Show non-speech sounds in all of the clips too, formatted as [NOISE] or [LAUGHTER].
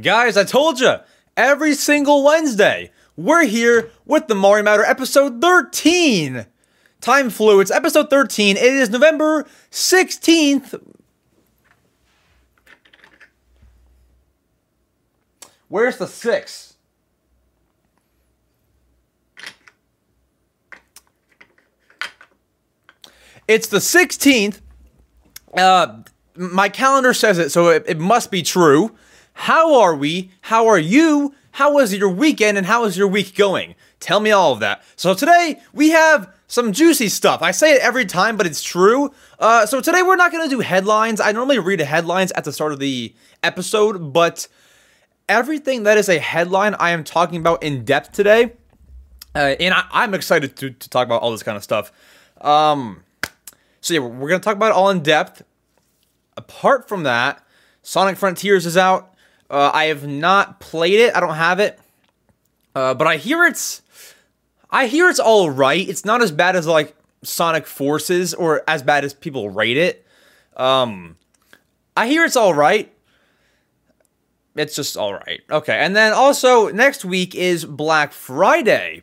Guys, I told you, every single Wednesday, we're here with the Mario Matter episode 13. Time flew, it's episode 13. It is November 16th. Where's the 6? It's the 16th. Uh, my calendar says it, so it, it must be true. How are we? How are you? How was your weekend and how is your week going? Tell me all of that. So today we have some juicy stuff. I say it every time, but it's true. Uh, so today we're not going to do headlines. I normally read headlines at the start of the episode, but everything that is a headline I am talking about in depth today. Uh, and I, am excited to, to talk about all this kind of stuff. Um, so yeah, we're going to talk about it all in depth. Apart from that, Sonic Frontiers is out. Uh, I have not played it. I don't have it. Uh, but I hear it's I hear it's all right. It's not as bad as like Sonic Forces or as bad as people rate it. Um, I hear it's all right. It's just all right. Okay, and then also next week is Black Friday.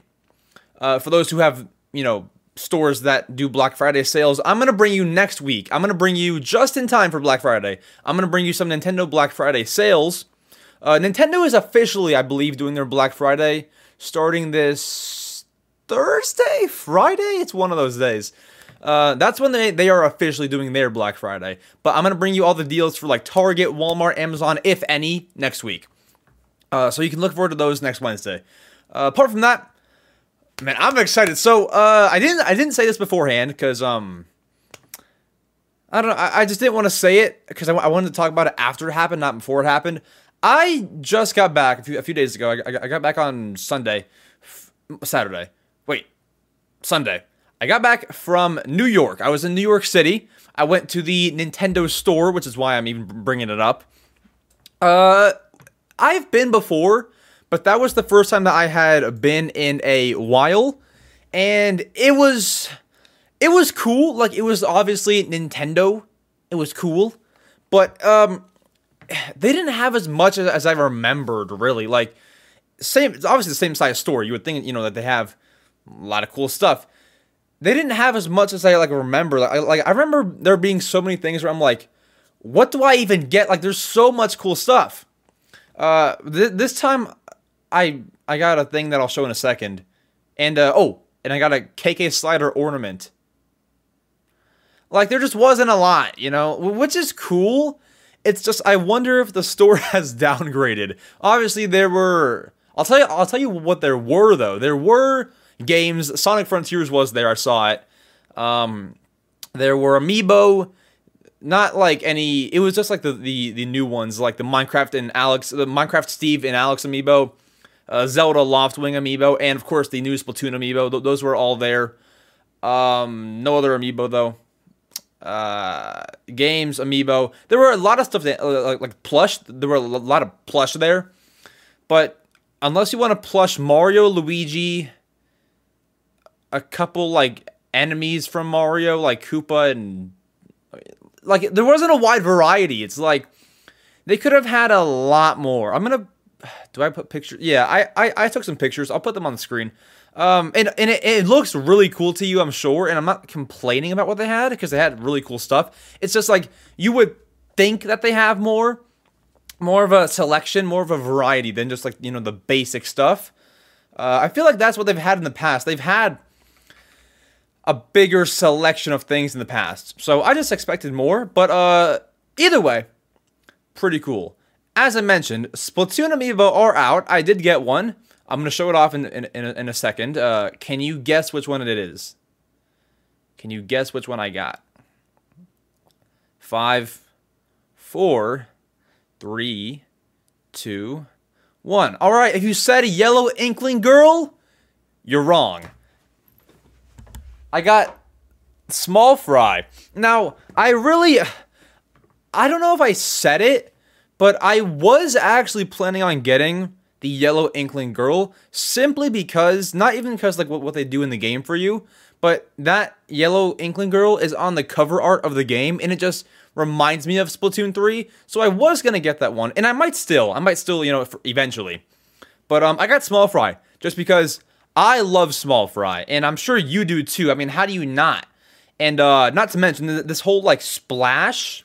Uh, for those who have you know stores that do Black Friday sales, I'm gonna bring you next week. I'm gonna bring you just in time for Black Friday. I'm gonna bring you some Nintendo Black Friday sales. Uh, Nintendo is officially, I believe, doing their Black Friday starting this Thursday, Friday. It's one of those days. Uh, that's when they, they are officially doing their Black Friday. But I'm gonna bring you all the deals for like Target, Walmart, Amazon, if any, next week. Uh, so you can look forward to those next Wednesday. Uh, apart from that, man, I'm excited. So uh, I didn't I didn't say this beforehand because um I don't know I, I just didn't want to say it because I, I wanted to talk about it after it happened, not before it happened. I just got back a few, a few days ago. I, I got back on Sunday, Saturday. Wait, Sunday. I got back from New York. I was in New York City. I went to the Nintendo store, which is why I'm even bringing it up. Uh, I've been before, but that was the first time that I had been in a while, and it was, it was cool. Like it was obviously Nintendo. It was cool, but um, they didn't have as much as, as I remembered. Really, like same. It's obviously the same size store. You would think you know that they have a lot of cool stuff. They didn't have as much as I like remember. Like, like I remember there being so many things where I'm like, what do I even get? Like there's so much cool stuff. Uh, th- this time I I got a thing that I'll show in a second, and uh, oh, and I got a KK slider ornament. Like there just wasn't a lot, you know, which is cool. It's just I wonder if the store [LAUGHS] has downgraded. Obviously, there were. I'll tell you. I'll tell you what there were though. There were games. Sonic Frontiers was there. I saw it. Um, there were amiibo. Not like any. It was just like the the the new ones, like the Minecraft and Alex, the Minecraft Steve and Alex amiibo, uh, Zelda Loftwing amiibo, and of course the new Splatoon amiibo. Th- those were all there. Um, no other amiibo though uh, games, amiibo. There were a lot of stuff that uh, like, like plush. There were a lot of plush there, but unless you want to plush Mario, Luigi, a couple like enemies from Mario, like Koopa and like there wasn't a wide variety. It's like they could have had a lot more. I'm gonna. Do I put pictures? Yeah, I, I I took some pictures. I'll put them on the screen. Um, and and it, it, looks really cool to you, I'm sure. And I'm not complaining about what they had because they had really cool stuff. It's just like you would think that they have more, more of a selection, more of a variety than just like you know the basic stuff. Uh, I feel like that's what they've had in the past. They've had a bigger selection of things in the past, so I just expected more. But uh, either way, pretty cool. As I mentioned, Splatoon amiibo are out. I did get one. I'm going to show it off in, in, in, a, in a second. Uh, can you guess which one it is? Can you guess which one I got? Five, four, three, two, one. All right, if you said a yellow inkling girl, you're wrong. I got small fry. Now, I really I don't know if I said it, but I was actually planning on getting the yellow inkling girl simply because not even because like what, what they do in the game for you but that yellow inkling girl is on the cover art of the game and it just reminds me of Splatoon 3. So I was going to get that one, and I might still. I might still, you know, eventually. But um, I got Small Fry just because I love Small Fry, and I'm sure you do too. I mean, how do you not? And uh, not to mention this whole like splash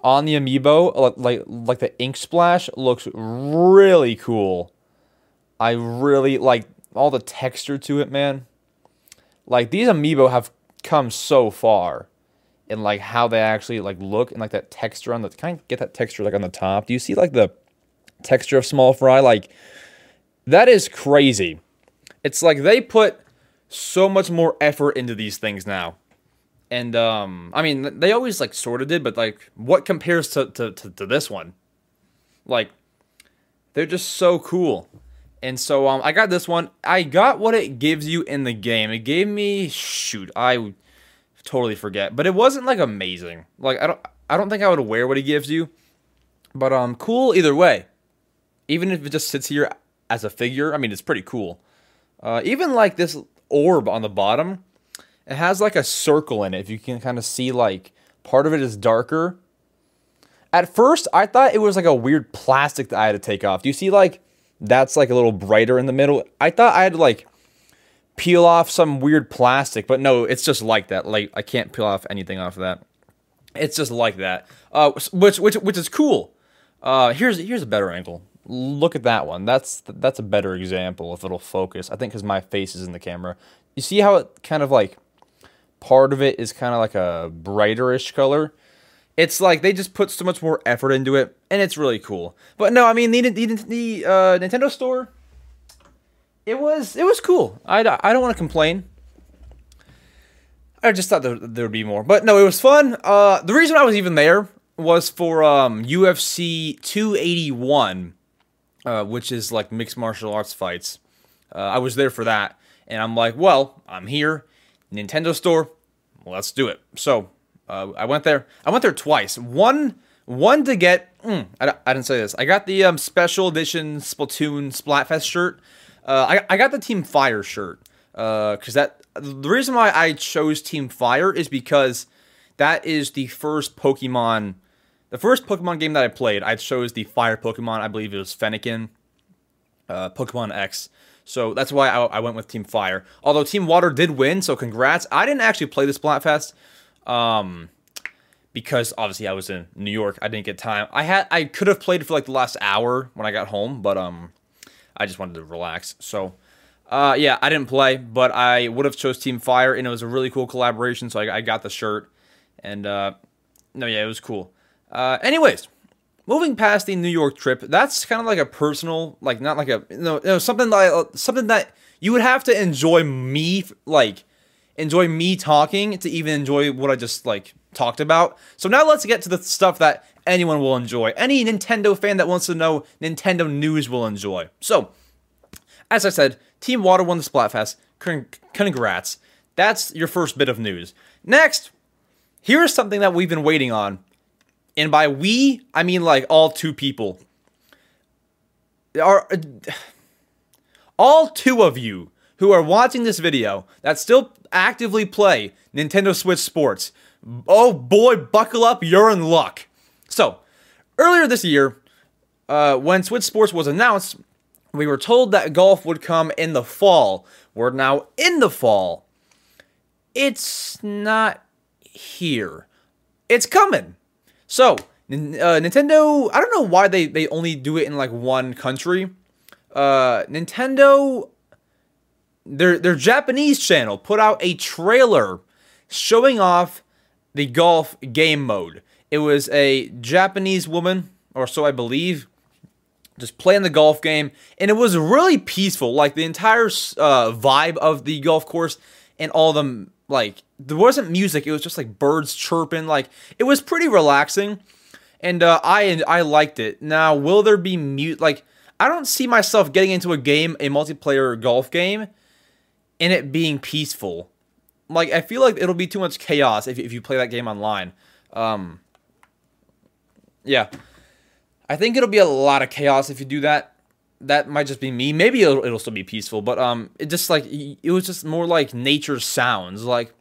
on the amiibo, like like the ink splash, looks really cool. I really like all the texture to it, man. Like these amiibo have come so far in like how they actually like look and like that texture on the kind of get that texture like on the top. Do you see like the texture of small fry? Like that is crazy. It's like they put so much more effort into these things now. And um I mean they always like sort of did, but like what compares to to, to, to this one? Like they're just so cool. And so um, I got this one. I got what it gives you in the game. It gave me shoot, I totally forget, but it wasn't like amazing. Like I don't I don't think I would wear what it gives you, but um, cool either way. Even if it just sits here as a figure, I mean it's pretty cool. Uh, even like this orb on the bottom, it has like a circle in it. If you can kind of see like part of it is darker. At first, I thought it was like a weird plastic that I had to take off. Do you see like that's like a little brighter in the middle. I thought I had to like peel off some weird plastic, but no, it's just like that. Like I can't peel off anything off of that. It's just like that. Uh, which which which is cool. Uh, here's here's a better angle. Look at that one. That's that's a better example if it'll focus. I think because my face is in the camera. You see how it kind of like part of it is kind of like a brighterish color it's like they just put so much more effort into it, and it's really cool. But no, I mean the the, the uh, Nintendo store, it was it was cool. I, I don't want to complain. I just thought there, there would be more, but no, it was fun. Uh, the reason I was even there was for um, UFC 281, uh, which is like mixed martial arts fights. Uh, I was there for that, and I'm like, well, I'm here, Nintendo store, let's do it. So uh, I went there. I went there twice. One, one to get. Mm, I, I didn't say this. I got the um, special edition Splatoon Splatfest shirt. Uh, I, I got the Team Fire shirt because uh, that the reason why I chose Team Fire is because that is the first Pokemon, the first Pokemon game that I played. I chose the Fire Pokemon. I believe it was Fennekin, uh, Pokemon X. So that's why I, I, went with Team Fire. Although Team Water did win, so congrats. I didn't actually play the Splatfest. Um, because obviously I was in New York, I didn't get time. I had I could have played for like the last hour when I got home, but um, I just wanted to relax. So, uh, yeah, I didn't play, but I would have chose Team Fire, and it was a really cool collaboration. So I, I got the shirt, and uh, no, yeah, it was cool. Uh, anyways, moving past the New York trip, that's kind of like a personal, like not like a you know, you know something like something that you would have to enjoy me like enjoy me talking to even enjoy what I just like talked about. So now let's get to the stuff that anyone will enjoy. Any Nintendo fan that wants to know Nintendo news will enjoy. So, as I said, Team Water won the Splatfest. Congrats. That's your first bit of news. Next, here's something that we've been waiting on. And by we, I mean like all two people. Are [SIGHS] all two of you who are watching this video that still actively play Nintendo Switch Sports, oh boy, buckle up, you're in luck. So, earlier this year, uh, when Switch Sports was announced, we were told that golf would come in the fall. We're now in the fall. It's not here. It's coming. So, uh, Nintendo, I don't know why they, they only do it in like one country. Uh, Nintendo their their Japanese channel put out a trailer showing off the golf game mode. It was a Japanese woman, or so I believe, just playing the golf game, and it was really peaceful. Like the entire uh, vibe of the golf course and all the like there wasn't music. It was just like birds chirping. Like it was pretty relaxing, and uh, I I liked it. Now, will there be mute? Like I don't see myself getting into a game, a multiplayer golf game, and it being peaceful. Like I feel like it'll be too much chaos if if you play that game online. Um, yeah, I think it'll be a lot of chaos if you do that. That might just be me. Maybe it'll, it'll still be peaceful, but um, it just like it was just more like nature sounds. Like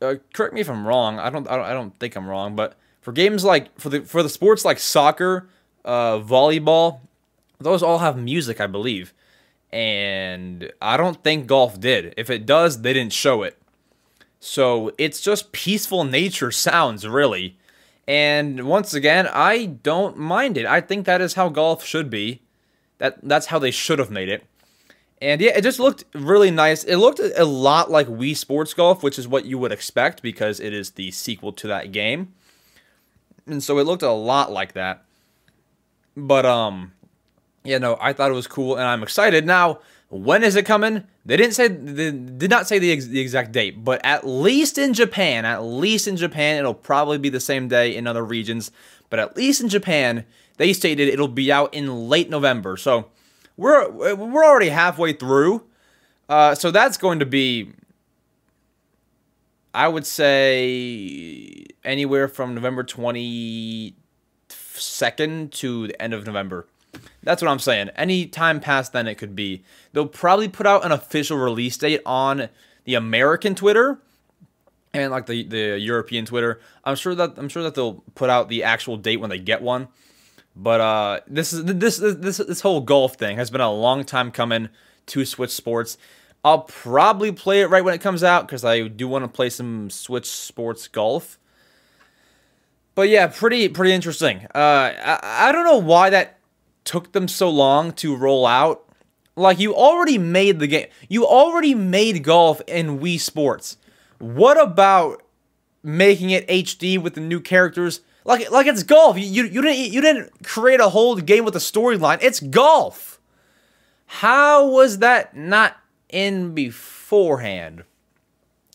uh, correct me if I'm wrong. I don't, I don't I don't think I'm wrong, but for games like for the for the sports like soccer, uh, volleyball, those all have music, I believe. And I don't think golf did. If it does, they didn't show it. So it's just peaceful nature sounds, really. And once again, I don't mind it. I think that is how golf should be. That that's how they should have made it. And yeah, it just looked really nice. It looked a lot like Wii Sports Golf, which is what you would expect because it is the sequel to that game. And so it looked a lot like that. But um yeah, no, I thought it was cool and I'm excited. Now, when is it coming? They didn't say they did not say the, ex- the exact date, but at least in Japan, at least in Japan, it'll probably be the same day in other regions, but at least in Japan, they stated it'll be out in late November. So, we're we're already halfway through. Uh, so that's going to be I would say anywhere from November 22nd to the end of November. That's what I'm saying. Any time past then, it could be. They'll probably put out an official release date on the American Twitter and like the, the European Twitter. I'm sure that I'm sure that they'll put out the actual date when they get one. But uh, this is this this this whole golf thing has been a long time coming to Switch Sports. I'll probably play it right when it comes out because I do want to play some Switch Sports Golf. But yeah, pretty pretty interesting. Uh, I, I don't know why that took them so long to roll out. Like you already made the game. You already made golf in Wii Sports. What about making it HD with the new characters? Like like it's golf. You you, you didn't you didn't create a whole game with a storyline. It's golf. How was that not in beforehand?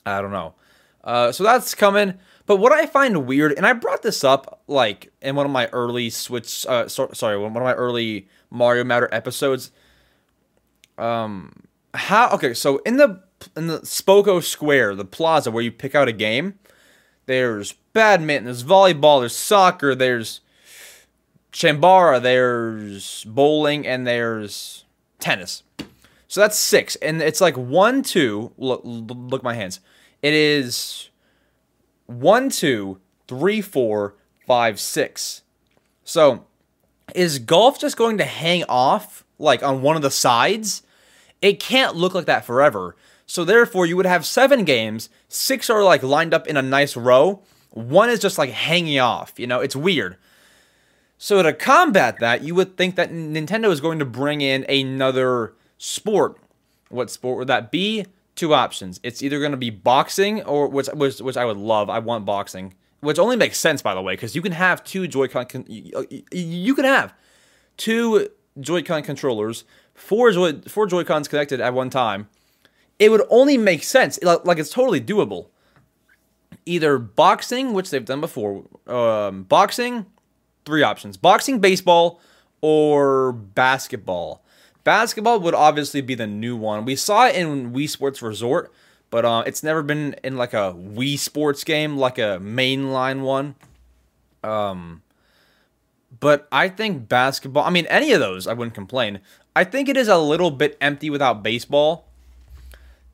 I don't know. Uh, so that's coming. But what I find weird, and I brought this up like in one of my early Switch, uh, so, sorry, one of my early Mario Matter episodes. Um, how? Okay, so in the in the Spocco Square, the plaza where you pick out a game, there's badminton, there's volleyball, there's soccer, there's chambara, there's bowling, and there's tennis. So that's six, and it's like one, two. Look, look my hands. It is one, two, three, four, five, six. So is golf just going to hang off like on one of the sides? It can't look like that forever. So therefore, you would have seven games. Six are like lined up in a nice row. One is just like hanging off. You know, it's weird. So to combat that, you would think that Nintendo is going to bring in another sport. What sport would that be? Two options. It's either going to be boxing or which, which which I would love. I want boxing, which only makes sense by the way, because you can have two Joy-Con. Con- you can have two Joy-Con controllers, four Joy four Joy-Cons connected at one time it would only make sense. Like it's totally doable. Either boxing, which they've done before, um, boxing, three options: boxing, baseball, or basketball. Basketball would obviously be the new one. We saw it in Wii Sports Resort, but uh, it's never been in like a Wii Sports game, like a mainline one. Um, but I think basketball. I mean, any of those, I wouldn't complain. I think it is a little bit empty without baseball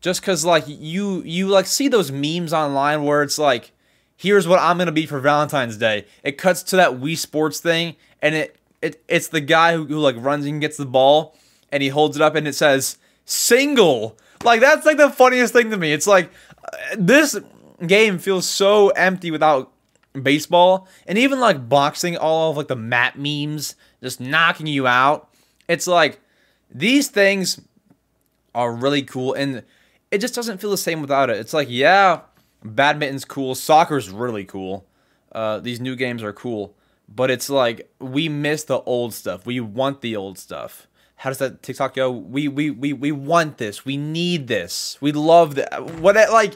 just because like you you like see those memes online where it's like here's what i'm gonna be for valentine's day. It cuts to that wii sports thing and it, it it's the guy who, who like runs and gets the ball and he holds it up and it says single. Like that's like the funniest thing to me. It's like uh, this game feels so empty without baseball and even like boxing all of like the mat memes just knocking you out. It's like these things are really cool and it just doesn't feel the same without it. It's like, yeah, badminton's cool, soccer's really cool. Uh, these new games are cool, but it's like we miss the old stuff. We want the old stuff. How does that TikTok go? We we we we want this. We need this. We love that. What like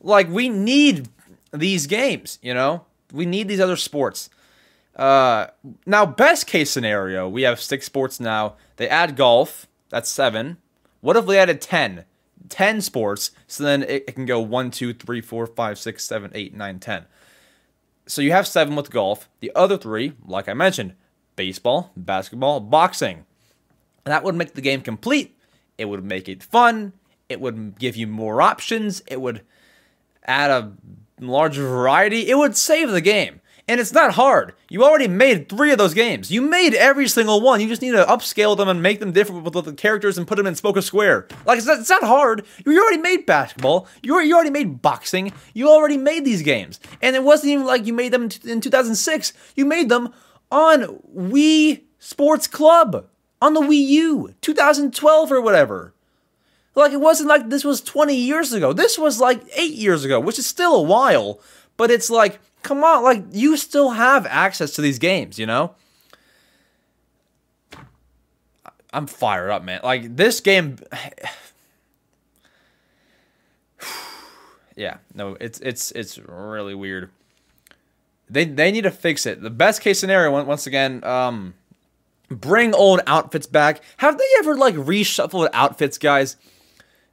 like we need these games. You know, we need these other sports. Uh, now, best case scenario, we have six sports now. They add golf. That's seven. What if they added ten? 10 sports. So then it, it, can go 1, 2, 3, 4, 5, 6, 7, 8, 9, 10. So you have seven with golf. The other three, like I mentioned, baseball, basketball, boxing. That would make the game complete. It would make it fun. It would give you more options. It would. add a larger variety, it would save the game. And it's not hard. You already made three of those games. You made every single one. You just need to upscale them and make them different with the characters and put them in Spocco Square. Like, it's not, it's not hard. You already made basketball. You, you already made boxing. You already made these games. And it wasn't even like you made them in 2006. You made them on Wii Sports Club, on the Wii U, 2012 or whatever. Like, it wasn't like this was 20 years ago. This was like eight years ago, which is still a while. But it's like, come on, like you still have access to these games, you know? I'm fired up, man. Like this game [SIGHS] Yeah, no, it's it's it's really weird. They they need to fix it. The best case scenario once again, um bring old outfits back. Have they ever like reshuffled outfits, guys?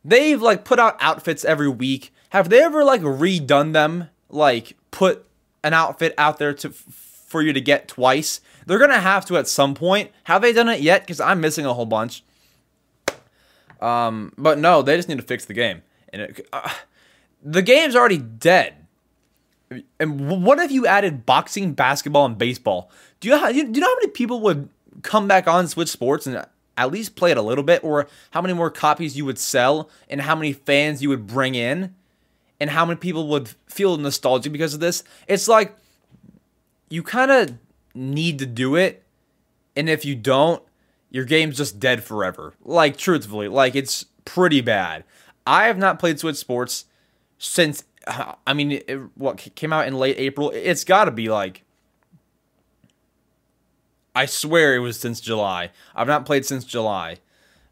They've like put out outfits every week. Have they ever like redone them? Like put an outfit out there to for you to get twice. They're gonna have to at some point. Have they done it yet? Because I'm missing a whole bunch. Um, but no, they just need to fix the game. And it, uh, the game's already dead. And what if you added boxing, basketball, and baseball? Do you, do you know how many people would come back on Switch Sports and at least play it a little bit, or how many more copies you would sell, and how many fans you would bring in? And how many people would feel nostalgic because of this. It's like you kind of need to do it, and if you don't, your game's just dead forever. Like truthfully, like it's pretty bad. I have not played Switch Sports since. [SIGHS] I mean, it, what came out in late April? It's got to be like. I swear it was since July. I've not played since July,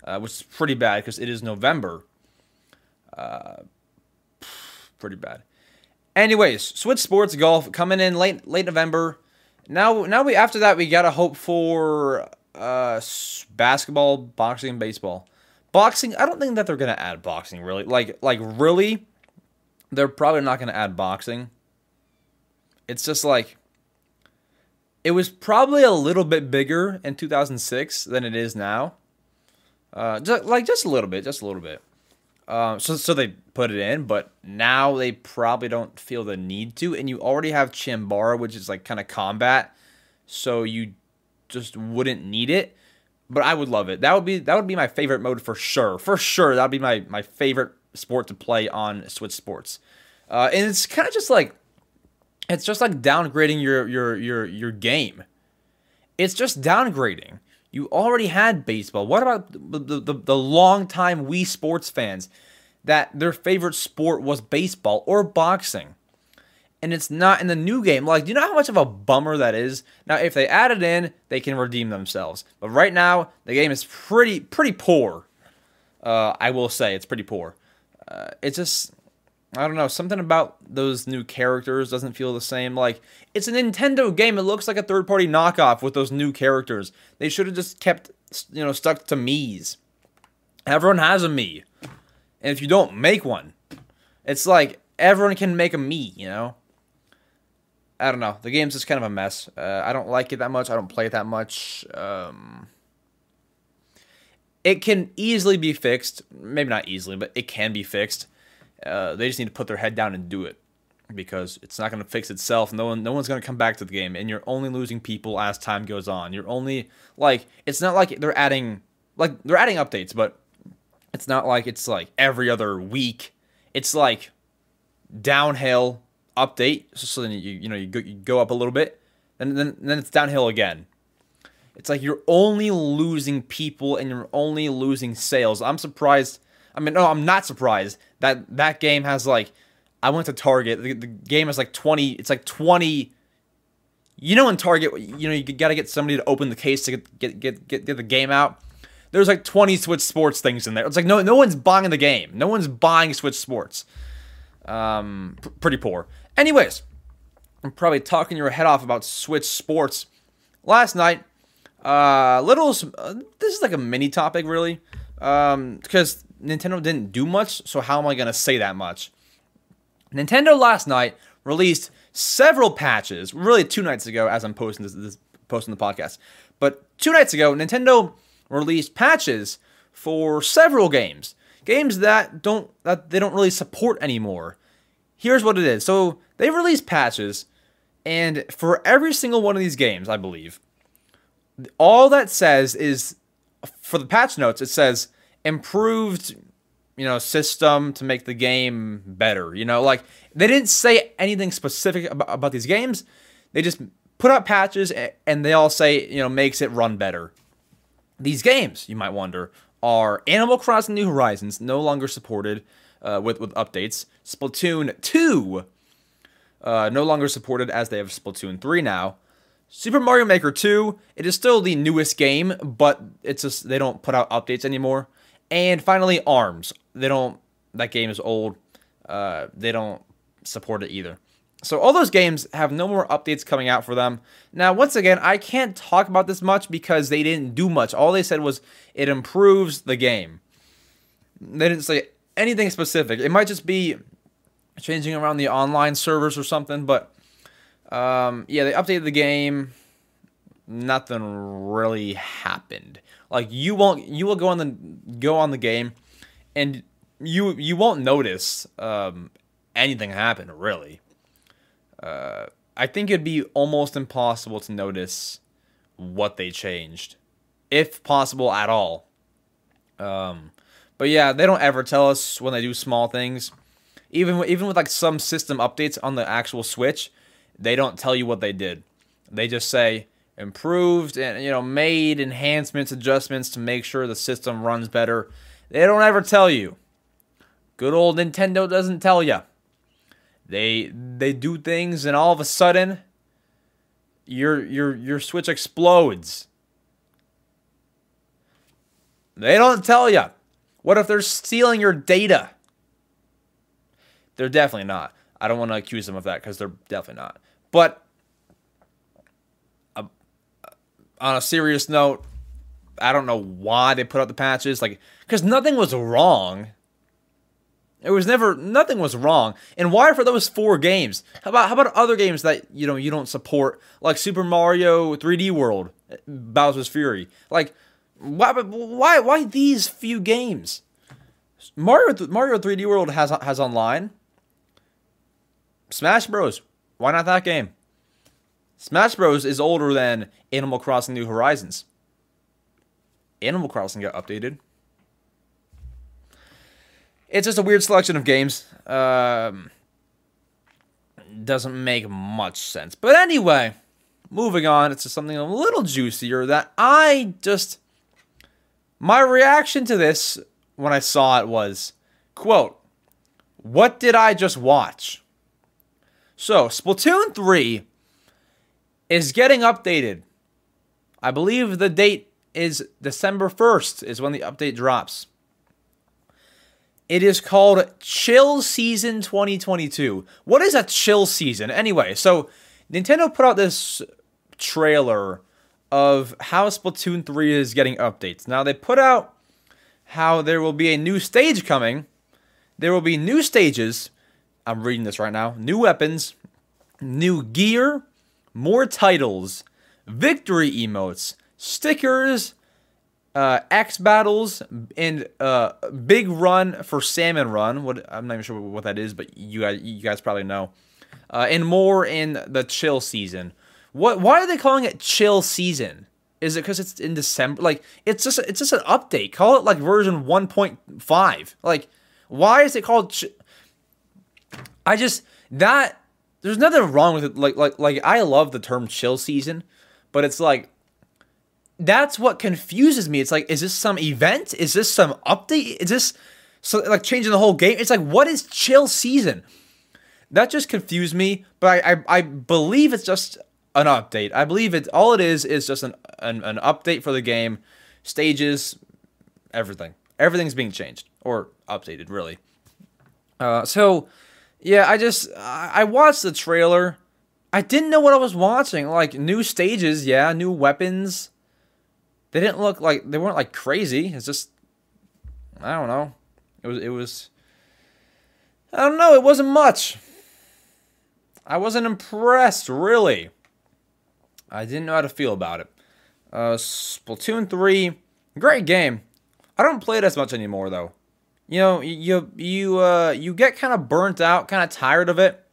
uh, which is pretty bad because it is November. Uh, pretty bad. Anyways, Switch Sports Golf coming in late late November. Now now we after that we gotta hope for uh basketball, boxing, and baseball. Boxing, I don't think that they're gonna add boxing really. Like like really, they're probably not gonna add boxing. It's just like it was probably a little bit bigger in 2006 than it is now. Uh, just like just a little bit, just a little bit. Um, so so they put it in, but now they probably don't feel the need to. And you already have Chimbara, which is like kind of combat, so you just wouldn't need it. But I would love it. That would be that would be my favorite mode for sure. For sure, that would be my my favorite sport to play on Switch Sports. Uh, and it's kind of just like it's just like downgrading your your your your game. It's just downgrading. You already had baseball. What about the, the, the, long-time Wii Sports fans that their favorite sport was baseball or boxing? And it's not in the new game. Like, do you know how much of a bummer that is? Now, if they add it in, they can redeem themselves. But right now, the game is pretty pretty poor. Uh, I will say it's pretty poor. Uh, it's just I don't know, something about those new characters doesn't feel the same. Like, it's a Nintendo game. It looks like a third party knockoff with those new characters. They should have just kept, you know, stuck to Mii's. Everyone has a Mii. And if you don't make one, it's like everyone can make a Mii, you know? I don't know. The game's just kind of a mess. Uh, I don't like it that much. I don't play it that much. Um, it can easily be fixed. Maybe not easily, but it can be fixed. Uh, they just need to put their head down and do it because it's not going to fix itself. No one, no one's going to come back to the game, and you're only losing people as time goes on. You're only like it's not like they're adding like they're adding updates, but it's not like it's like every other week. It's like downhill update, so then you you know you go, you go up a little bit, and then then it's downhill again. It's like you're only losing people and you're only losing sales. I'm surprised I mean, no, I'm not surprised that that game has like. I went to Target. The, the game is like 20. It's like 20. You know, in Target, you know, you got to get somebody to open the case to get, get get get get the game out. There's like 20 Switch Sports things in there. It's like no no one's buying the game. No one's buying Switch Sports. Um, pr- pretty poor. Anyways, I'm probably talking your head off about Switch Sports. Last night, uh, little. Uh, this is like a mini topic, really, um, because Nintendo didn't do much, so how am I going to say that much? Nintendo last night released several patches, really two nights ago, as I'm posting this, this posting the podcast. But two nights ago, Nintendo released patches for several games, games that don't that they don't really support anymore. here's what it is. So they released patches, and for every single one of these games, I believe, all that says is for the patch notes, it says improved, you know, system to make the game better. You know, like they didn't say anything specific about, about these games. They just put out patches and they all say, you know, makes it run better. These games, you might wonder, are Animal Crossing New Horizons, no longer supported uh, with, with updates. Splatoon 2, uh, no longer supported as they have Splatoon 3 now. Super Mario Maker 2, it is still the newest game, but it's just they don't put out updates anymore. And finally, Arms. They don't. That game is old. Uh, they don't support it either. So all those games have no more updates coming out for them. Now, once again, I can't talk about this much because they didn't do much. All they said was it improves the game. They didn't say anything specific. It might just be changing around the online servers or something, but um, yeah, they updated the game. Nothing really happened. Like you won't, you will go on the go on the game, and you you won't notice um, anything happen really uh, I think it'd be almost impossible to notice what they changed, if possible at all. Um, but yeah, they don't ever tell us when they do small things. Even even with like some system updates on the actual Switch, they don't tell you what they did. They just say improved and you know made enhancements, adjustments to make sure the system runs better. They don't ever tell you. Good old Nintendo doesn't tell you. They they do things and all of a sudden your your your switch explodes. They don't tell you. What if they're stealing your data? They're definitely not. I don't want to accuse them of that because they're definitely not. But uh, on a serious note, I don't know why they put out the patches. Like, because nothing was wrong. It was never nothing was wrong. And why for those four games? How about how about other games that you know you don't support, like Super Mario 3D World, Bowser's Fury? Like why why why these few games? Mario Mario 3D World has has online. Smash Bros. Why not that game? Smash Bros is older than Animal Crossing New Horizons. Animal Crossing got updated it's just a weird selection of games. Um, doesn't make much sense. But anyway, moving on, it's something a little juicier that I just. My reaction to this when I saw it was, quote, what did I just watch? So, Splatoon 3 is getting updated. I believe the date is December 1st, is when the update drops. It is called Chill Season 2022. What is a chill season? Anyway, so Nintendo put out this trailer of how Splatoon 3 is getting updates. Now, they put out how there will be a new stage coming. There will be new stages. I'm reading this right now. New weapons, new gear, more titles, victory emotes, stickers, uh, X battles and uh, big run for Salmon Run. What I'm not even sure what that is, but you guys, you guys probably know. Uh, and more in the chill season. What? Why are they calling it chill season? Is it because it's in December? Like it's just it's just an update. Call it like version 1.5. Like why is it called? Ch- I just that there's nothing wrong with it. Like like like I love the term chill season, but it's like that's what confuses me. It's like, is this some event? Is this some update? Is this so like changing the whole game? It's like, what is chill season? That just confused me. But I, I, I believe it's just an update. I believe it. All it is is just an, an an update for the game, stages, everything. Everything's being changed or updated, really. Uh, so yeah, I just I watched the trailer. I didn't know what I was watching. Like new stages, yeah, new weapons they didn't look like they weren't like crazy. It's just I don't know. It was it was I don't know, it wasn't much. I wasn't impressed, really. I didn't know how to feel about it. Uh, Splatoon 3, great game. I don't play it as much anymore though. You know, you you uh you get kind of burnt out, kind of tired of it.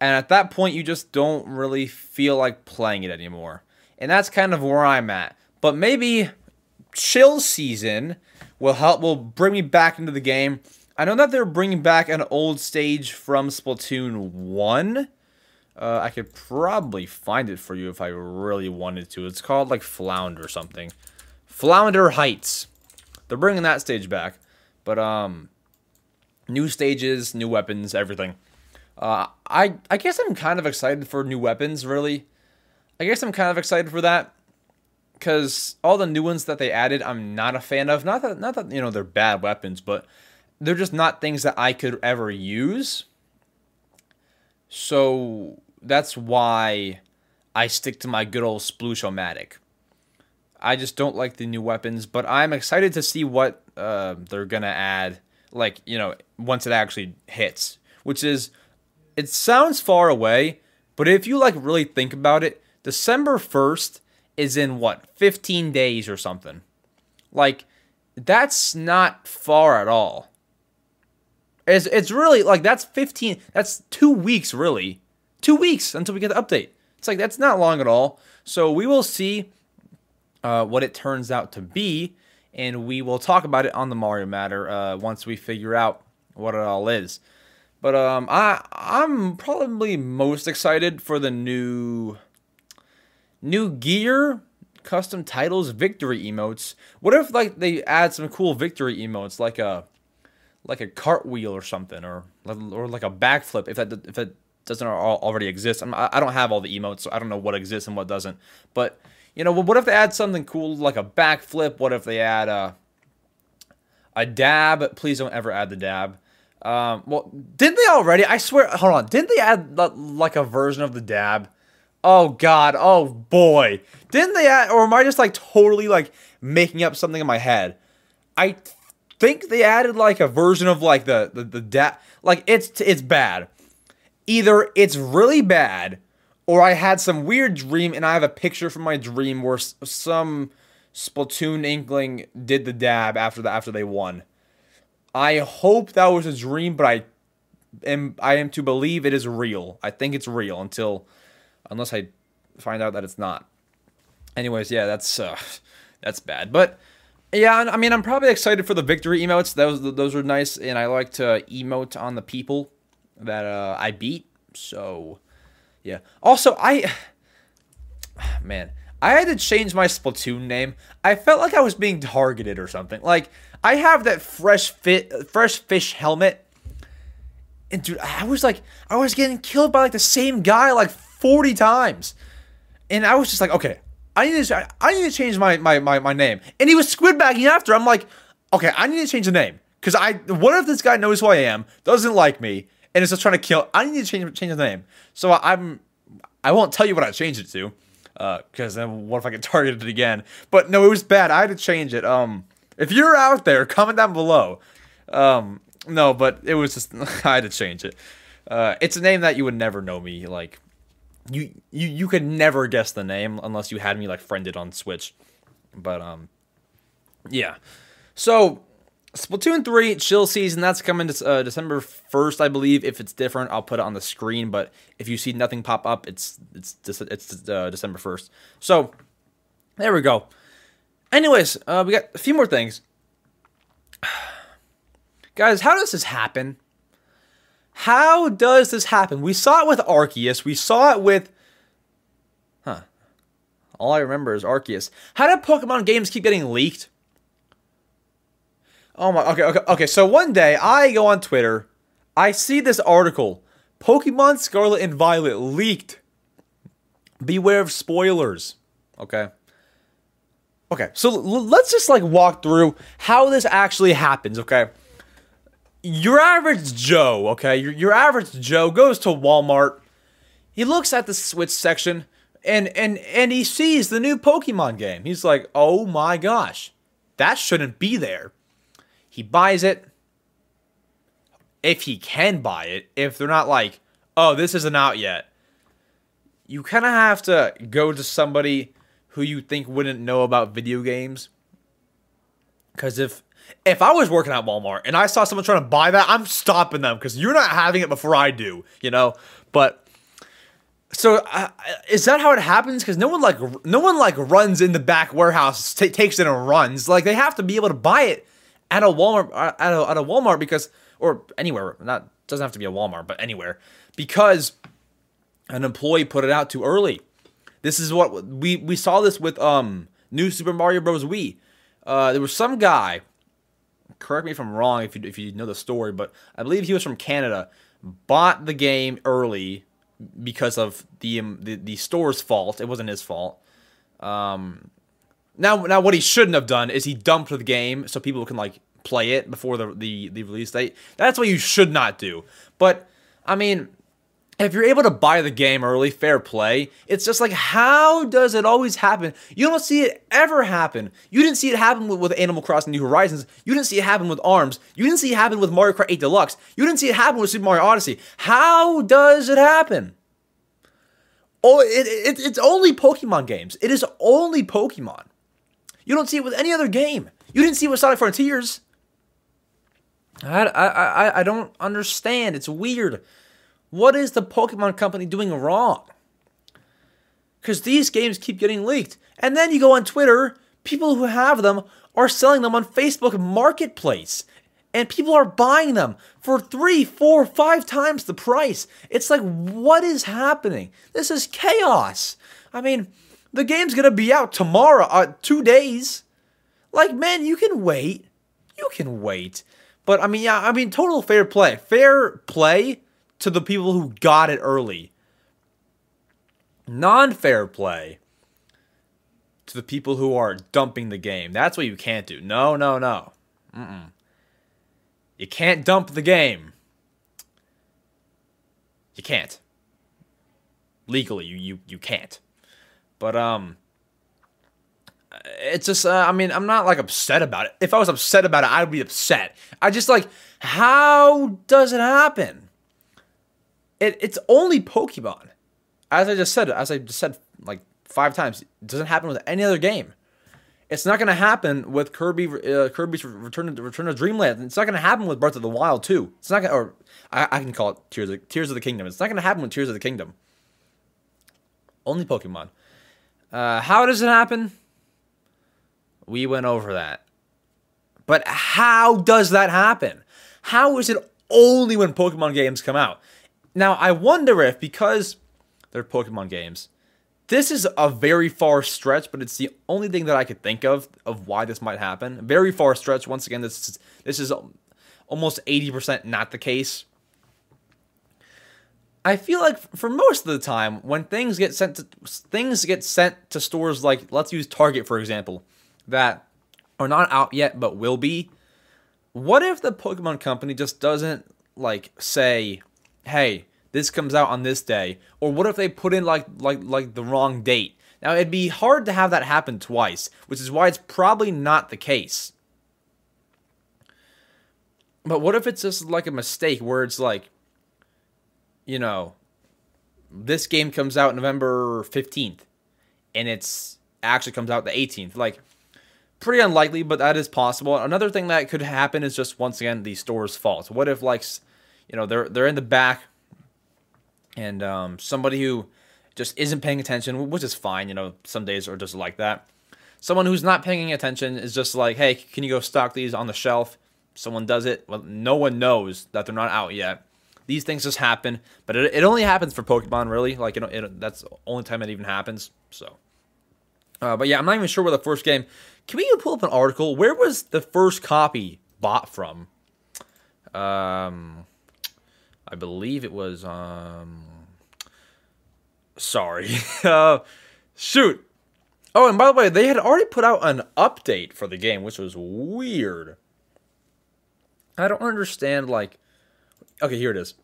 And at that point you just don't really feel like playing it anymore. And that's kind of where I'm at. But maybe chill season will help will bring me back into the game. I know that they're bringing back an old stage from Splatoon 1. Uh, I could probably find it for you if I really wanted to. It's called like Flounder or something. Flounder Heights. They're bringing that stage back. But um new stages, new weapons, everything. Uh, I I guess I'm kind of excited for new weapons, really. I guess I'm kind of excited for that because all the new ones that they added, I'm not a fan of. Not that not that you know they're bad weapons, but they're just not things that I could ever use. So that's why I stick to my good old Sploosh-O-Matic. I just don't like the new weapons, but I'm excited to see what uh, they're gonna add. Like you know, once it actually hits, which is, it sounds far away, but if you like really think about it, December first is in what 15 days or something. Like that's not far at all. It's it's really like that's 15 that's 2 weeks really. 2 weeks until we get the update. It's like that's not long at all. So we will see uh, what it turns out to be and we will talk about it on the Mario Matter uh, once we figure out what it all is. But um, I I'm probably most excited for the new new gear, custom titles, victory emotes. What if like they add some cool victory emotes like a like a cartwheel or something or or like a backflip if that if that doesn't already exist. I'm, I don't have all the emotes, so I don't know what exists and what doesn't. But you know, what if they add something cool like a backflip? What if they add a a dab? Please don't ever add the dab. Um, well, didn't they already? I swear. Hold on. Didn't they add like a version of the dab? Oh God. Oh boy. Didn't they add, or am I just like totally like making up something in my head? I think they added like a version of like the the, the dab. Like it's it's bad. Either it's really bad, or I had some weird dream and I have a picture from my dream where some Splatoon inkling did the dab after the after they won. I hope that was a dream, but I am I am to believe it is real. I think it's real until unless I find out that it's not. Anyways, yeah, that's uh, [LAUGHS] that's bad. But yeah, I mean, I'm probably excited for the victory emotes. Those those are nice, and I like to emote on the people that uh, I beat. So yeah. Also, I [SIGHS] man, I had to change my Splatoon name. I felt like I was being targeted or something. Like I have that fresh fit, fresh fish helmet. And dude, I was like, I was getting killed by like the same guy like 40 times. And I was just like, okay, I need to, I need to change my, my, my, my name. And he was squid bagging after. I'm like, okay, I need to change the name. Cause I, what if this guy knows who I am, doesn't like me, and it's just trying to kill? I need to change, change the name. So I'm, I won't tell you what I changed it to. Uh, cause then what if I get [LAUGHS] targeted again? But no, it was bad. I had to change it. Um, if you're out there, comment down below. Um, no, but it was just [LAUGHS] I had to change it. Uh, it's a name that you would never know me like. You you you could never guess the name unless you had me like friended on Switch. But um, yeah. So Splatoon 3 chill season that's coming to, uh, December 1st I believe if it's different I'll put it on the screen but if you see nothing pop up it's it's it's uh, December 1st so there we go Anyways, uh, we got a few more things. [SIGHS] Guys, how does this happen? How does this happen? We saw it with Arceus. We saw it with. Huh. All I remember is Arceus. How did Pokemon games keep getting leaked? Oh my. Okay, okay, okay. So one day I go on Twitter. I see this article Pokemon Scarlet and Violet leaked. Beware of spoilers. Okay. Okay, so l- let's just like walk through how this actually happens, okay? Your average Joe, okay? Your, your average Joe goes to Walmart. He looks at the Switch section and and and he sees the new Pokemon game. He's like, "Oh my gosh. That shouldn't be there." He buys it if he can buy it. If they're not like, "Oh, this isn't out yet." You kind of have to go to somebody who you think wouldn't know about video games. Because if If I was working at Walmart and I saw someone trying to buy that, I'm stopping them because you're not having it before I do, you know. But so uh, is that how it happens? Because no one like no one like runs in the back warehouse, t- takes it and runs. Like they have to be able to buy it at a Walmart uh, at a, at a Walmart because or anywhere. Not doesn't have to be a Walmart, but anywhere because an employee put it out too early. This is what we we saw this with um New Super Mario Bros. Wii. Uh, there was some guy. Correct me if I'm wrong if you if you know the story, but I believe he was from Canada. Bought the game early because of the um, the, the store's fault. It wasn't his fault. Um, now now what he shouldn't have done is he dumped the game so people can like play it before the the, the release date. That's what you should not do. But I mean, if you're able to buy the game early, fair play. It's just like, how does it always happen? You don't see it ever happen. You didn't see it happen with, with Animal Crossing New Horizons. You didn't see it happen with ARMS. You didn't see it happen with Mario Kart 8 Deluxe. You didn't see it happen with Super Mario Odyssey. How does it happen? Oh, it, it, it's only Pokemon games. It is only Pokemon. You don't see it with any other game. You didn't see it with Sonic Frontiers. I, I, I, I don't understand. It's weird. What is the Pokemon Company doing wrong? Because these games keep getting leaked. And then you go on Twitter, people who have them are selling them on Facebook Marketplace. And people are buying them for three, four, five times the price. It's like, what is happening? This is chaos. I mean, the game's gonna be out tomorrow, uh, two days. Like, man, you can wait. You can wait. But I mean, yeah, I mean, total fair play. Fair play to the people who got it early. Non fair play to the people who are dumping the game. That's what you can't do. No, no, no. Mm-mm. You can't dump the game. You can't. Legally, you you, you can't. But um it's just uh, I mean, I'm not like upset about it. If I was upset about it, I'd be upset. I just like how does it happen? it, it's only Pokemon. As I just said, as I just said like five times, it doesn't happen with any other game. It's not to happen with Kirby, uh, Kirby's Return to Return to Dreamland. It's not to happen with Breath of the Wild too. It's not gonna or I, I, can call it Tears of, Tears of the Kingdom. It's not to happen with Tears of the Kingdom. Only Pokemon. Uh, how does it happen? We went over that. But how does that happen? How is it only when Pokemon games come out? Now, I wonder if because they're Pokemon games, this is a very far stretch, but it's the only thing that I could think of of why this might happen. Very far stretch. Once again, this is this is almost 80% not the case. I feel like for most of the time when things get sent to things get sent to stores like let's use Target for example that are not out yet but will be. What if the Pokemon company just doesn't like say, "Hey, this comes out on this day or what if they put in like like like the wrong date now it'd be hard to have that happen twice which is why it's probably not the case but what if it's just like a mistake where it's like you know this game comes out november 15th and it's actually comes out the 18th like pretty unlikely but that is possible another thing that could happen is just once again the store's fault what if like you know they're they're in the back and um, somebody who just isn't paying attention, which is fine. You know, some days are just like that. Someone who's not paying attention is just like, hey, can you go stock these on the shelf? Someone does it. Well, no one knows that they're not out yet. These things just happen, but it, it only happens for Pokemon, really. Like, you know, it, that's the only time it even happens. So, uh, but yeah, I'm not even sure where the first game. Can we pull up an article? Where was the first copy bought from? Um, I believe it was um sorry. [LAUGHS] uh shoot. Oh, and by the way, they had already put out an update for the game, which was weird. I don't understand like Okay, here it is.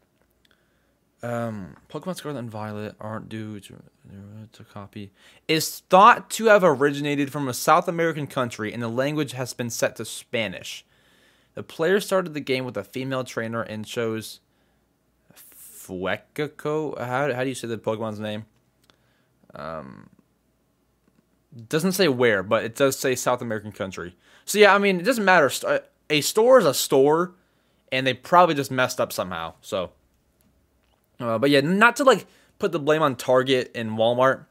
Um, Pokemon Scarlet and Violet aren't due to, to copy. Is thought to have originated from a South American country, and the language has been set to Spanish. The player started the game with a female trainer and chose Fuecoco. How, how do you say the Pokemon's name? Um, Doesn't say where, but it does say South American country. So yeah, I mean, it doesn't matter. A store is a store, and they probably just messed up somehow. So, uh, but yeah, not to like put the blame on Target and Walmart.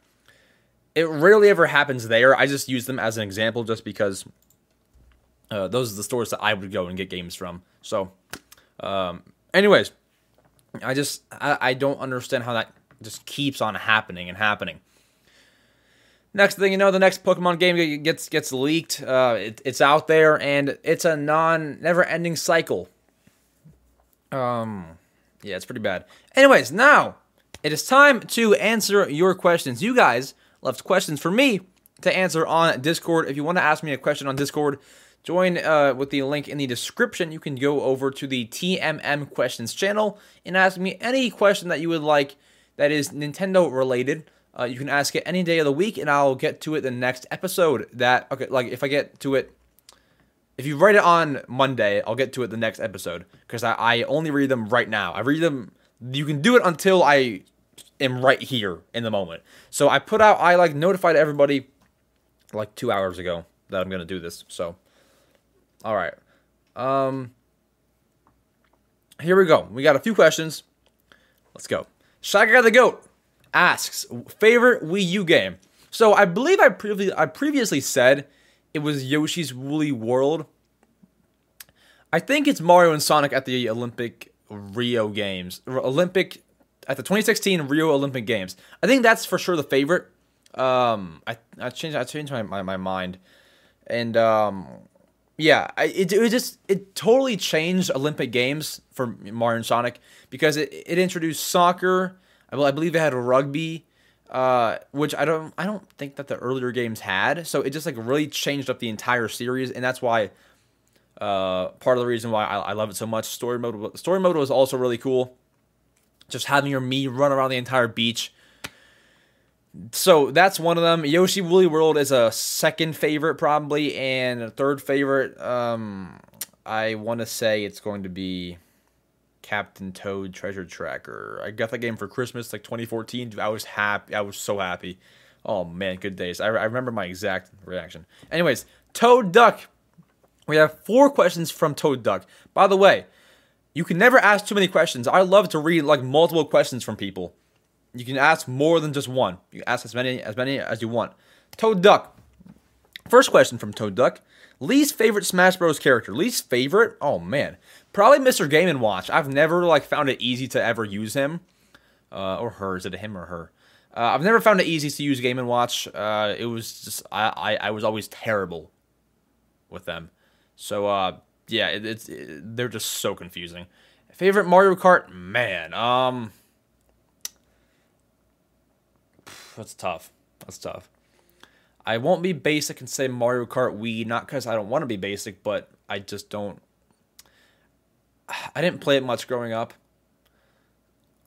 It rarely ever happens there. I just use them as an example, just because uh, those are the stores that I would go and get games from. So, um, anyways, I just I, I don't understand how that just keeps on happening and happening. Next thing you know, the next Pokemon game gets gets leaked. Uh, it, it's out there, and it's a non never ending cycle. Um, yeah, it's pretty bad. Anyways, now it is time to answer your questions. You guys left questions for me to answer on Discord. If you want to ask me a question on Discord, join uh, with the link in the description. You can go over to the TMM questions channel and ask me any question that you would like that is Nintendo related. Uh, you can ask it any day of the week, and I'll get to it the next episode. That okay, like if I get to it, if you write it on Monday, I'll get to it the next episode because I, I only read them right now. I read them. You can do it until I am right here in the moment. So I put out. I like notified everybody like two hours ago that I'm gonna do this. So, all right. Um, here we go. We got a few questions. Let's go. Shaka the Goat asks favorite Wii U game. So I believe I previously I previously said it was Yoshi's Woolly World. I think it's Mario and Sonic at the Olympic Rio Games, Olympic at the 2016 Rio Olympic Games. I think that's for sure the favorite. Um, I I changed I changed my my, my mind, and um, yeah, I, it it just it totally changed Olympic Games for Mario and Sonic because it it introduced soccer I believe it had rugby, uh, which I don't I don't think that the earlier games had. So it just like really changed up the entire series, and that's why uh, part of the reason why I, I love it so much. Story mode story mode was also really cool. Just having your me run around the entire beach. So that's one of them. Yoshi Woolly World is a second favorite probably, and a third favorite. Um, I want to say it's going to be Captain Toad Treasure Tracker. I got that game for Christmas, like 2014. I was happy. I was so happy. Oh man, good days. I, I remember my exact reaction. Anyways, Toad Duck. We have four questions from Toad Duck. By the way, you can never ask too many questions. I love to read like multiple questions from people. You can ask more than just one. You can ask as many as many as you want. Toad Duck. First question from Toad Duck. Least favorite Smash Bros. character. Least favorite? Oh man. Probably Mr. Game and Watch. I've never like found it easy to ever use him, uh, or her. Is it him or her? Uh, I've never found it easy to use Game and Watch. Uh, it was just I, I, I was always terrible with them. So uh, yeah, it, it's it, they're just so confusing. Favorite Mario Kart? Man, um, [SIGHS] that's tough. That's tough. I won't be basic and say Mario Kart Wii, not because I don't want to be basic, but I just don't I didn't play it much growing up.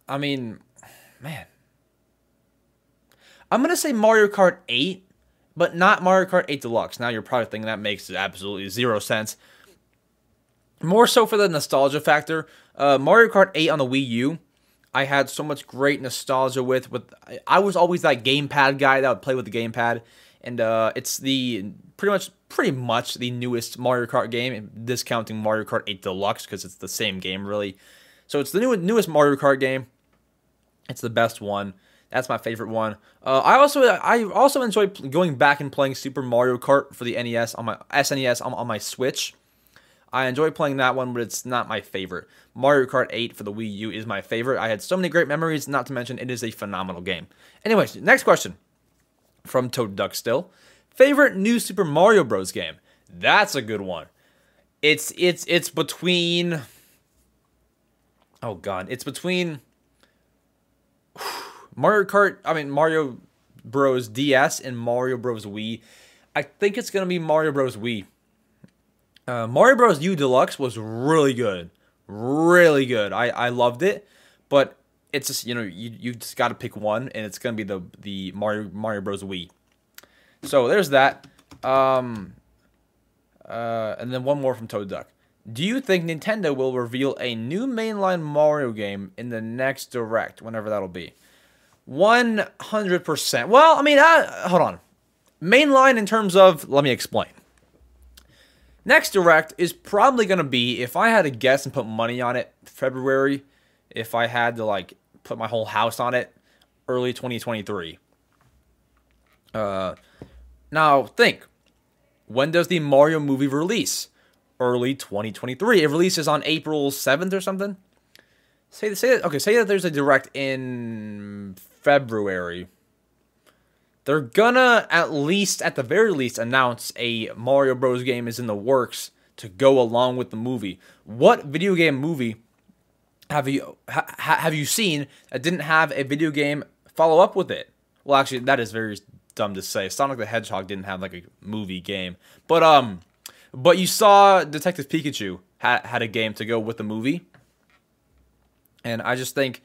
I mean, man. I'm going to say Mario Kart 8, but not Mario Kart 8 Deluxe. Now you're probably thinking that makes absolutely zero sense. More so for the nostalgia factor. Uh, Mario Kart 8 on the Wii U, I had so much great nostalgia with. With I was always that gamepad guy that would play with the gamepad, and uh, it's the pretty much pretty much the newest Mario Kart game, discounting Mario Kart 8 Deluxe because it's the same game really. So it's the new, newest Mario Kart game. It's the best one. That's my favorite one. Uh, I also I also enjoy going back and playing Super Mario Kart for the NES on my SNES on, on my Switch. I enjoy playing that one, but it's not my favorite. Mario Kart 8 for the Wii U is my favorite. I had so many great memories, not to mention it is a phenomenal game. Anyways, next question from Toad Duck still. Favorite new Super Mario Bros. game? That's a good one. It's it's it's between. Oh god, it's between [SIGHS] Mario Kart. I mean Mario Bros. DS and Mario Bros. Wii. I think it's gonna be Mario Bros. Wii. Uh, Mario Bros. U Deluxe was really good, really good. I I loved it, but it's just you know you you just got to pick one, and it's gonna be the the Mario Mario Bros. Wii. So there's that. Um, uh, and then one more from Toad Duck. Do you think Nintendo will reveal a new mainline Mario game in the next Direct, whenever that'll be? 100%. Well, I mean, uh, hold on. mainline in terms of, let me explain. Next direct is probably going to be, if I had to guess and put money on it, February. If I had to like put my whole house on it, early 2023. Uh, now think, when does the Mario movie release? Early 2023. It releases on April 7th or something. Say say that okay. Say that there's a direct in February. They're gonna at least, at the very least, announce a Mario Bros. game is in the works to go along with the movie. What video game movie have you ha, have you seen that didn't have a video game follow up with it? Well, actually, that is very dumb to say. Sonic the Hedgehog didn't have like a movie game, but um, but you saw Detective Pikachu had had a game to go with the movie, and I just think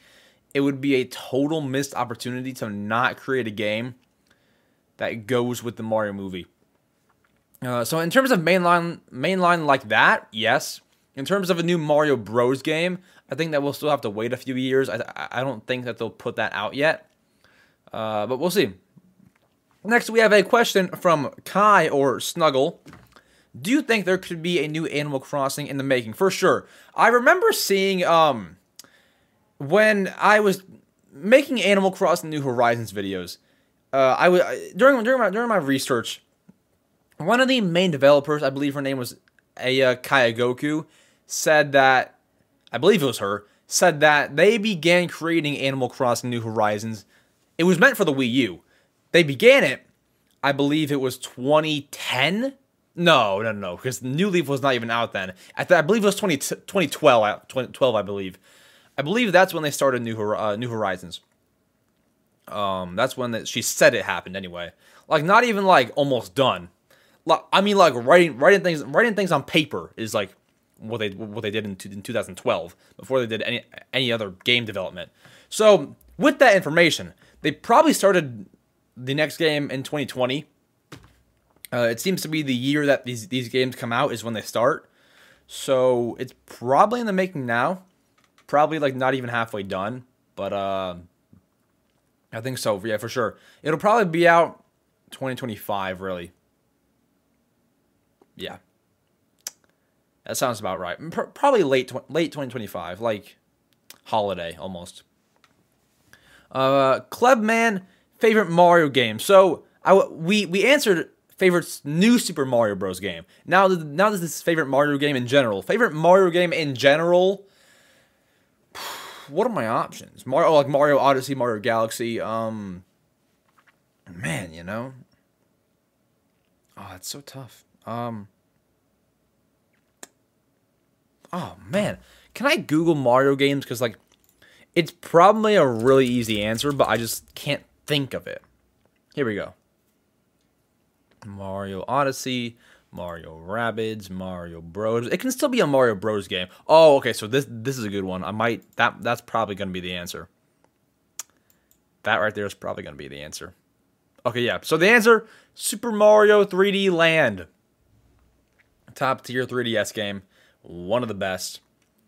it would be a total missed opportunity to not create a game that goes with the Mario movie. Uh, so in terms of mainline mainline like that, yes. In terms of a new Mario Bros game, I think that we'll still have to wait a few years. I I don't think that they'll put that out yet, uh, but we'll see. Next, we have a question from Kai or Snuggle. Do you think there could be a new Animal Crossing in the making? For sure. I remember seeing um when I was making Animal Crossing New Horizons videos. Uh, I was during during my during my research. One of the main developers, I believe her name was Aya Kyogoku, said that I believe it was her said that they began creating Animal Crossing New Horizons. It was meant for the Wii U. They began it, I believe it was 2010. No, no, no, because New Leaf was not even out then. I, th- I believe it was 20, 2012, 2012, I believe. I believe that's when they started New uh, New Horizons. Um, that's when the, she said it happened anyway. Like not even like almost done. Like I mean, like writing writing things writing things on paper is like what they what they did in, in 2012 before they did any any other game development. So with that information, they probably started the next game in 2020. Uh, it seems to be the year that these these games come out is when they start. So it's probably in the making now. Probably like not even halfway done, but uh, I think so. Yeah, for sure. It'll probably be out 2025. Really. Yeah. That sounds about right. Probably late late 2025, like holiday almost. Uh, Clubman favorite Mario game. So I we we answered favorite new Super Mario Bros. game. Now now this is favorite Mario game in general. Favorite Mario game in general. [SIGHS] What are my options? Mario like Mario Odyssey, Mario Galaxy. Um, man, you know. Oh, it's so tough. Um. Oh man, can I Google Mario games? Because like, it's probably a really easy answer, but I just can't think of it. Here we go. Mario Odyssey, Mario Rabbids, Mario Bros. It can still be a Mario Bros game. Oh, okay. So this this is a good one. I might that that's probably going to be the answer. That right there is probably going to be the answer. Okay, yeah. So the answer: Super Mario 3D Land. Top tier 3DS game, one of the best.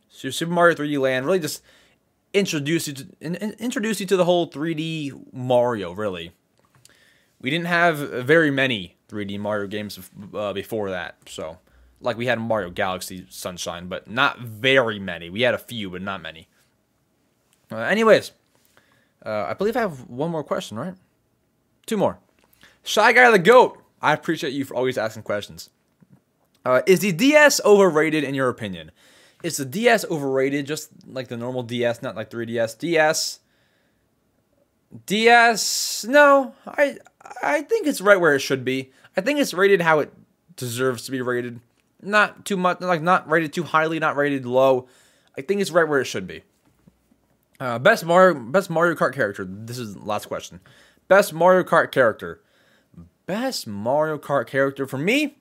Super Mario 3D Land really just introduce you to in, introduce you to the whole 3D Mario. Really, we didn't have very many 3D Mario games uh, before that. So, like we had Mario Galaxy Sunshine, but not very many. We had a few, but not many. Uh, anyways, uh, I believe I have one more question, right? Two more. Shy Guy the Goat. I appreciate you for always asking questions. Uh, is the DS overrated in your opinion? Is the DS overrated just like the normal DS, not like 3DS? DS. DS. No, I I think it's right where it should be. I think it's rated how it deserves to be rated. Not too much, like not rated too highly, not rated low. I think it's right where it should be. Uh, best Mario, best Mario Kart character. This is the last question. Best Mario Kart character. Best Mario Kart character for me.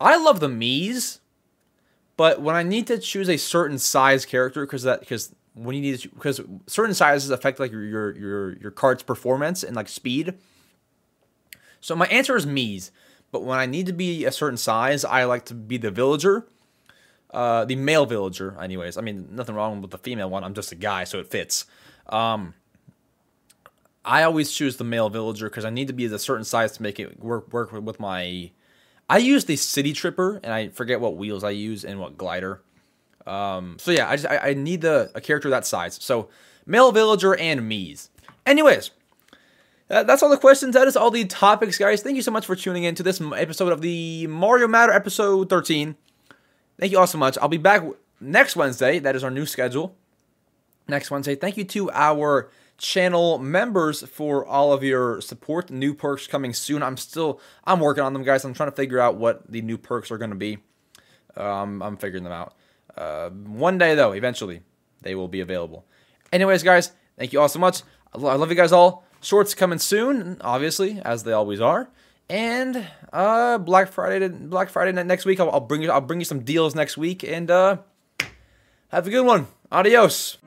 I love the Mii's. But when I need to choose a certain size character, because that because when you need to because certain sizes affect like your your your your card's performance and like speed. So my answer is Mii's. But when I need to be a certain size, I like to be the villager. Uh, the male villager, anyways. I mean, nothing wrong with the female one. I'm just a guy, so it fits. Um, I always choose the male villager because I need to be a certain size to make it work work with my. I use the city tripper and I forget what wheels I use and what glider. Um, so yeah, I just I, I need the a character that size. So male villager and Miis. Anyways, that's all the questions. That is all the topics, guys. Thank you so much for tuning in to this episode of the Mario Matter episode 13. Thank you all so much. I'll be back next Wednesday. That is our new schedule. Next Wednesday. Thank you to our channel members for all of your support. New perks coming soon. I'm still I'm working on them, guys. I'm trying to figure out what the new perks are going to be. Um, I'm figuring them out. Uh, one day though, eventually they will be available. Anyways, guys, thank you all so much. I love you guys all. Shorts coming soon, obviously, as they always are. And uh, Black Friday, Black Friday next week. I'll, I'll bring you, I'll bring you some deals next week. And uh, have a good one. Adios.